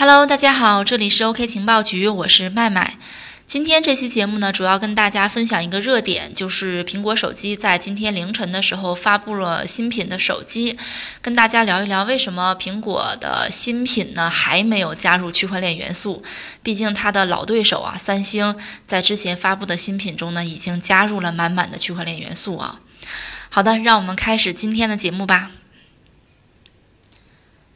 Hello，大家好，这里是 OK 情报局，我是麦麦。今天这期节目呢，主要跟大家分享一个热点，就是苹果手机在今天凌晨的时候发布了新品的手机，跟大家聊一聊为什么苹果的新品呢还没有加入区块链元素。毕竟它的老对手啊，三星在之前发布的新品中呢，已经加入了满满的区块链元素啊。好的，让我们开始今天的节目吧。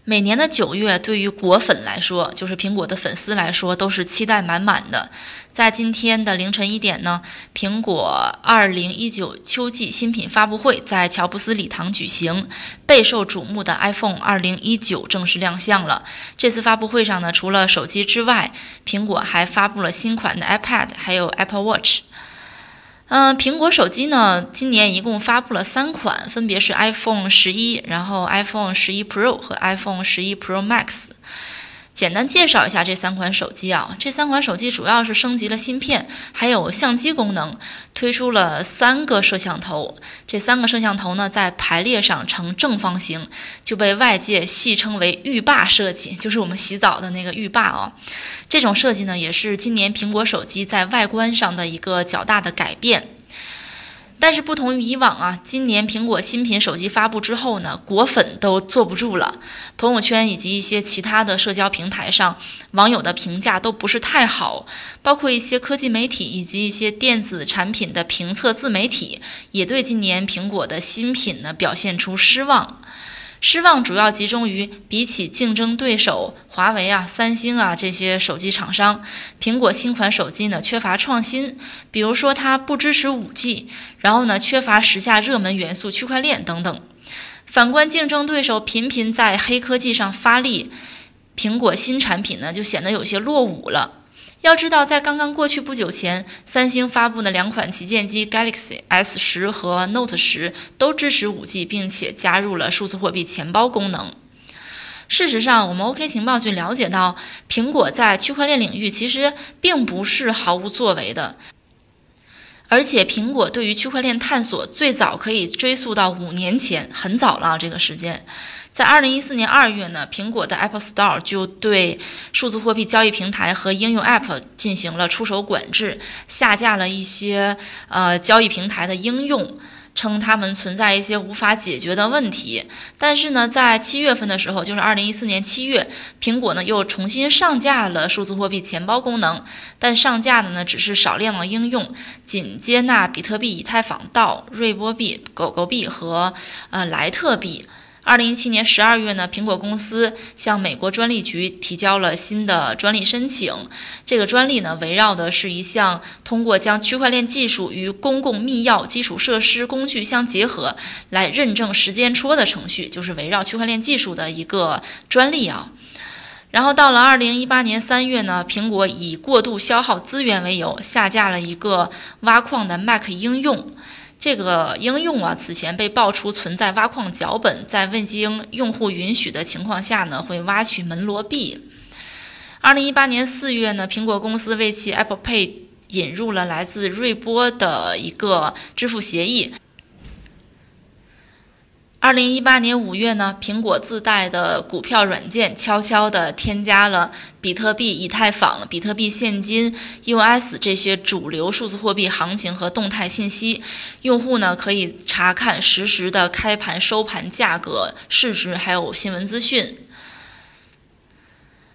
每年的九月，对于果粉来说，就是苹果的粉丝来说，都是期待满满的。在今天的凌晨一点呢，苹果二零一九秋季新品发布会在乔布斯礼堂举行，备受瞩目的 iPhone 二零一九正式亮相了。这次发布会上呢，除了手机之外，苹果还发布了新款的 iPad，还有 Apple Watch。嗯，苹果手机呢，今年一共发布了三款，分别是 iPhone 十一，然后 iPhone 十一 Pro 和 iPhone 十一 Pro Max。简单介绍一下这三款手机啊，这三款手机主要是升级了芯片，还有相机功能，推出了三个摄像头。这三个摄像头呢，在排列上呈正方形，就被外界戏称为“浴霸设计”，就是我们洗澡的那个浴霸哦。这种设计呢，也是今年苹果手机在外观上的一个较大的改变。但是不同于以往啊，今年苹果新品手机发布之后呢，果粉都坐不住了。朋友圈以及一些其他的社交平台上，网友的评价都不是太好。包括一些科技媒体以及一些电子产品的评测自媒体，也对今年苹果的新品呢表现出失望。失望主要集中于，比起竞争对手华为啊、三星啊这些手机厂商，苹果新款手机呢缺乏创新，比如说它不支持 5G，然后呢缺乏时下热门元素区块链等等。反观竞争对手频频在黑科技上发力，苹果新产品呢就显得有些落伍了。要知道，在刚刚过去不久前，三星发布的两款旗舰机 Galaxy S 十和 Note 十都支持 5G，并且加入了数字货币钱包功能。事实上，我们 OK 情报局了解到，苹果在区块链领域其实并不是毫无作为的。而且，苹果对于区块链探索最早可以追溯到五年前，很早了这个时间。在二零一四年二月呢，苹果的 Apple Store 就对数字货币交易平台和应用 App 进行了出手管制，下架了一些呃交易平台的应用。称他们存在一些无法解决的问题，但是呢，在七月份的时候，就是二零一四年七月，苹果呢又重新上架了数字货币钱包功能，但上架的呢只是少量的应用，仅接纳比特币、以太坊、道、瑞波币、狗狗币和呃莱特币。二零一七年十二月呢，苹果公司向美国专利局提交了新的专利申请。这个专利呢，围绕的是一项通过将区块链技术与公共密钥基础设施工具相结合，来认证时间戳的程序，就是围绕区块链技术的一个专利啊。然后到了二零一八年三月呢，苹果以过度消耗资源为由，下架了一个挖矿的 Mac 应用。这个应用啊，此前被爆出存在挖矿脚本，在未经用户允许的情况下呢，会挖取门罗币。二零一八年四月呢，苹果公司为其 Apple Pay 引入了来自瑞波的一个支付协议。二零一八年五月呢，苹果自带的股票软件悄悄地添加了比特币、以太坊、比特币现金、US 这些主流数字货币行情和动态信息，用户呢可以查看实时的开盘、收盘价格、市值，还有新闻资讯。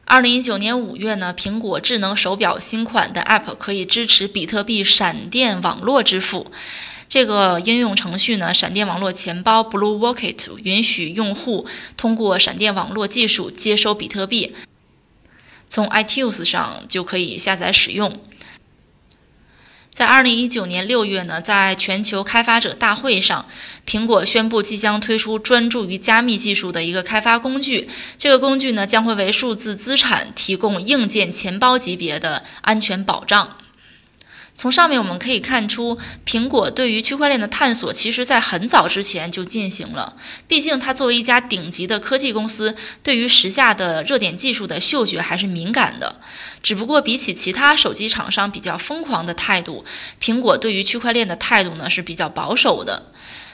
二零一九年五月呢，苹果智能手表新款的 App 可以支持比特币闪电网络支付。这个应用程序呢，闪电网络钱包 Blue Wallet 允许用户通过闪电网络技术接收比特币，从 iTunes 上就可以下载使用。在二零一九年六月呢，在全球开发者大会上，苹果宣布即将推出专注于加密技术的一个开发工具。这个工具呢，将会为数字资产提供硬件钱包级别的安全保障。从上面我们可以看出，苹果对于区块链的探索，其实在很早之前就进行了。毕竟它作为一家顶级的科技公司，对于时下的热点技术的嗅觉还是敏感的。只不过比起其他手机厂商比较疯狂的态度，苹果对于区块链的态度呢是比较保守的。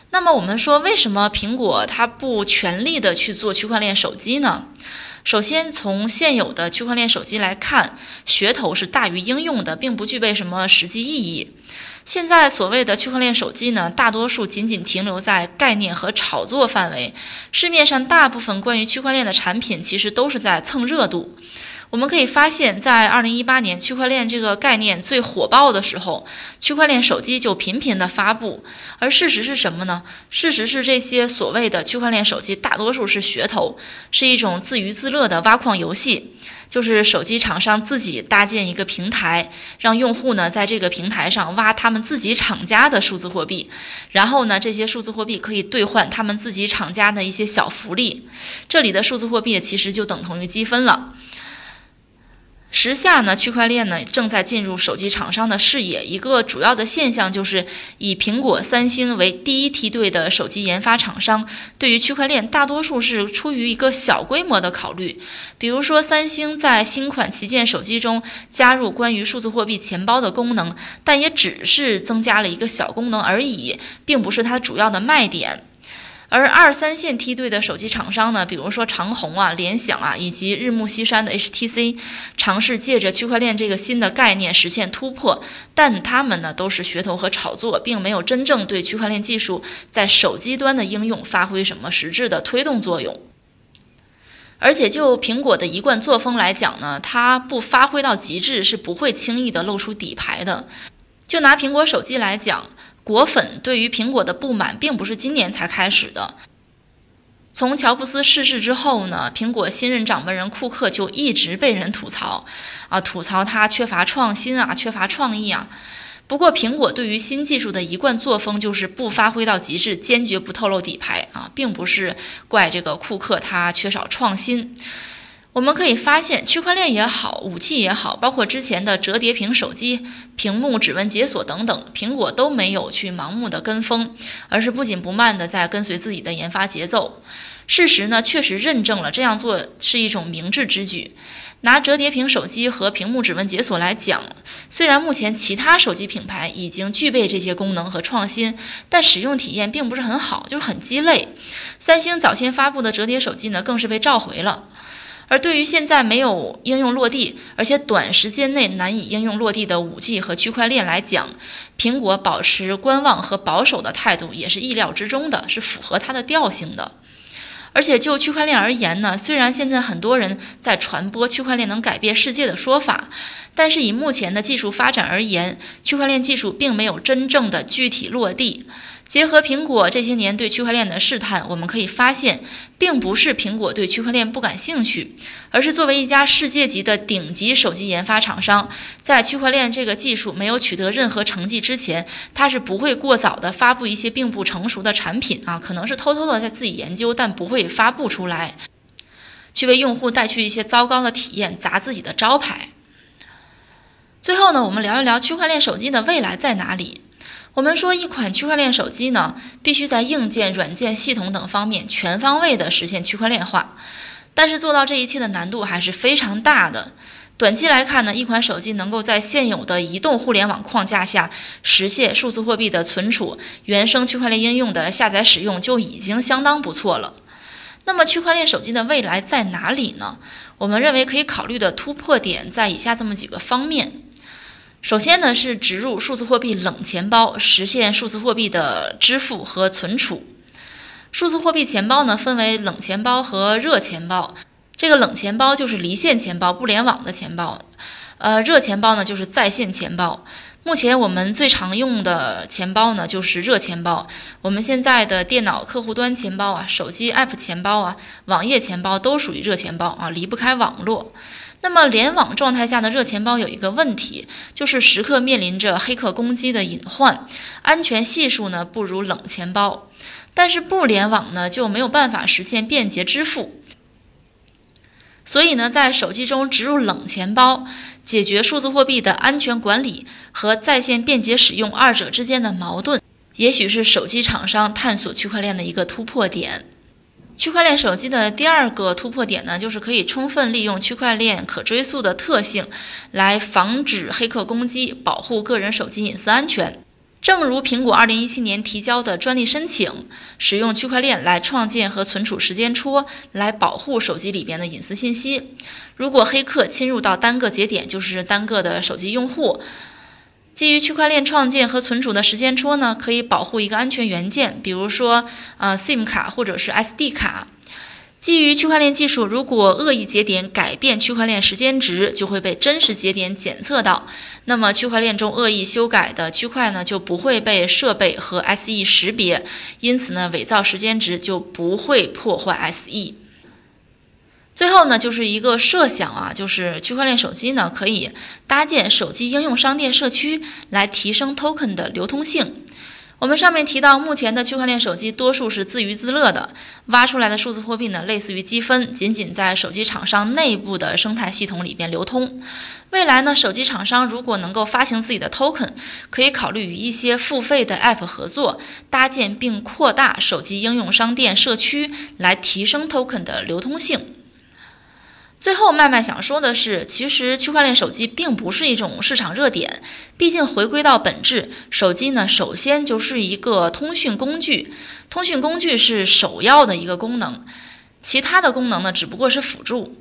那么我们说，为什么苹果它不全力的去做区块链手机呢？首先，从现有的区块链手机来看，噱头是大于应用的，并不具备什么实际意义。现在所谓的区块链手机呢，大多数仅仅停留在概念和炒作范围。市面上大部分关于区块链的产品，其实都是在蹭热度。我们可以发现，在二零一八年区块链这个概念最火爆的时候，区块链手机就频频的发布。而事实是什么呢？事实是这些所谓的区块链手机大多数是噱头，是一种自娱自乐的挖矿游戏。就是手机厂商自己搭建一个平台，让用户呢在这个平台上挖他们自己厂家的数字货币，然后呢这些数字货币可以兑换他们自己厂家的一些小福利。这里的数字货币其实就等同于积分了。时下呢，区块链呢正在进入手机厂商的视野。一个主要的现象就是，以苹果、三星为第一梯队的手机研发厂商，对于区块链大多数是出于一个小规模的考虑。比如说，三星在新款旗舰手机中加入关于数字货币钱包的功能，但也只是增加了一个小功能而已，并不是它主要的卖点。而二三线梯队的手机厂商呢，比如说长虹啊、联想啊，以及日暮西山的 HTC，尝试借着区块链这个新的概念实现突破，但他们呢都是噱头和炒作，并没有真正对区块链技术在手机端的应用发挥什么实质的推动作用。而且就苹果的一贯作风来讲呢，它不发挥到极致是不会轻易的露出底牌的。就拿苹果手机来讲。果粉对于苹果的不满，并不是今年才开始的。从乔布斯逝世之后呢，苹果新任掌门人库克就一直被人吐槽，啊，吐槽他缺乏创新啊，缺乏创意啊。不过，苹果对于新技术的一贯作风就是不发挥到极致，坚决不透露底牌啊，并不是怪这个库克他缺少创新。我们可以发现，区块链也好，武器也好，包括之前的折叠屏手机、屏幕指纹解锁等等，苹果都没有去盲目的跟风，而是不紧不慢的在跟随自己的研发节奏。事实呢，确实认证了这样做是一种明智之举。拿折叠屏手机和屏幕指纹解锁来讲，虽然目前其他手机品牌已经具备这些功能和创新，但使用体验并不是很好，就是很鸡肋。三星早先发布的折叠手机呢，更是被召回了。而对于现在没有应用落地，而且短时间内难以应用落地的五 G 和区块链来讲，苹果保持观望和保守的态度也是意料之中的，是符合它的调性的。而且就区块链而言呢，虽然现在很多人在传播区块链能改变世界的说法，但是以目前的技术发展而言，区块链技术并没有真正的具体落地。结合苹果这些年对区块链的试探，我们可以发现，并不是苹果对区块链不感兴趣，而是作为一家世界级的顶级手机研发厂商，在区块链这个技术没有取得任何成绩之前，它是不会过早的发布一些并不成熟的产品啊，可能是偷偷的在自己研究，但不会发布出来，去为用户带去一些糟糕的体验，砸自己的招牌。最后呢，我们聊一聊区块链手机的未来在哪里。我们说，一款区块链手机呢，必须在硬件、软件、系统等方面全方位的实现区块链化。但是做到这一切的难度还是非常大的。短期来看呢，一款手机能够在现有的移动互联网框架下实现数字货币的存储、原生区块链应用的下载使用，就已经相当不错了。那么，区块链手机的未来在哪里呢？我们认为可以考虑的突破点在以下这么几个方面。首先呢，是植入数字货币冷钱包，实现数字货币的支付和存储。数字货币钱包呢，分为冷钱包和热钱包。这个冷钱包就是离线钱包、不联网的钱包，呃，热钱包呢就是在线钱包。目前我们最常用的钱包呢就是热钱包。我们现在的电脑客户端钱包啊、手机 App 钱包啊、网页钱包都属于热钱包啊，离不开网络。那么联网状态下的热钱包有一个问题，就是时刻面临着黑客攻击的隐患，安全系数呢不如冷钱包。但是不联网呢就没有办法实现便捷支付。所以呢，在手机中植入冷钱包，解决数字货币的安全管理和在线便捷使用二者之间的矛盾，也许是手机厂商探索区块链的一个突破点。区块链手机的第二个突破点呢，就是可以充分利用区块链可追溯的特性，来防止黑客攻击，保护个人手机隐私安全。正如苹果2017年提交的专利申请，使用区块链来创建和存储时间戳，来保护手机里边的隐私信息。如果黑客侵入到单个节点，就是单个的手机用户，基于区块链创建和存储的时间戳呢，可以保护一个安全元件，比如说呃 SIM 卡或者是 SD 卡。基于区块链技术，如果恶意节点改变区块链时间值，就会被真实节点检测到。那么区块链中恶意修改的区块呢，就不会被设备和 SE 识别，因此呢，伪造时间值就不会破坏 SE。最后呢，就是一个设想啊，就是区块链手机呢，可以搭建手机应用商店社区，来提升 token 的流通性。我们上面提到，目前的区块链手机多数是自娱自乐的，挖出来的数字货币呢，类似于积分，仅仅在手机厂商内部的生态系统里边流通。未来呢，手机厂商如果能够发行自己的 token，可以考虑与一些付费的 app 合作，搭建并扩大手机应用商店社区，来提升 token 的流通性。最后，麦麦想说的是，其实区块链手机并不是一种市场热点。毕竟，回归到本质，手机呢，首先就是一个通讯工具，通讯工具是首要的一个功能，其他的功能呢，只不过是辅助。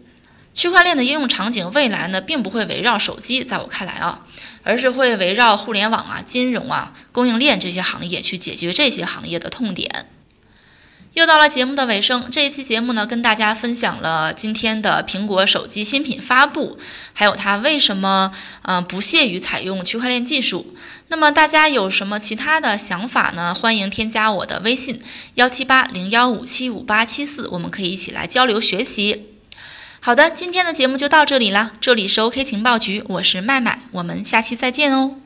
区块链的应用场景未来呢，并不会围绕手机，在我看来啊，而是会围绕互联网啊、金融啊、供应链这些行业去解决这些行业的痛点。又到了节目的尾声，这一期节目呢，跟大家分享了今天的苹果手机新品发布，还有它为什么嗯不屑于采用区块链技术。那么大家有什么其他的想法呢？欢迎添加我的微信幺七八零幺五七五八七四，我们可以一起来交流学习。好的，今天的节目就到这里了，这里是 OK 情报局，我是麦麦，我们下期再见哦。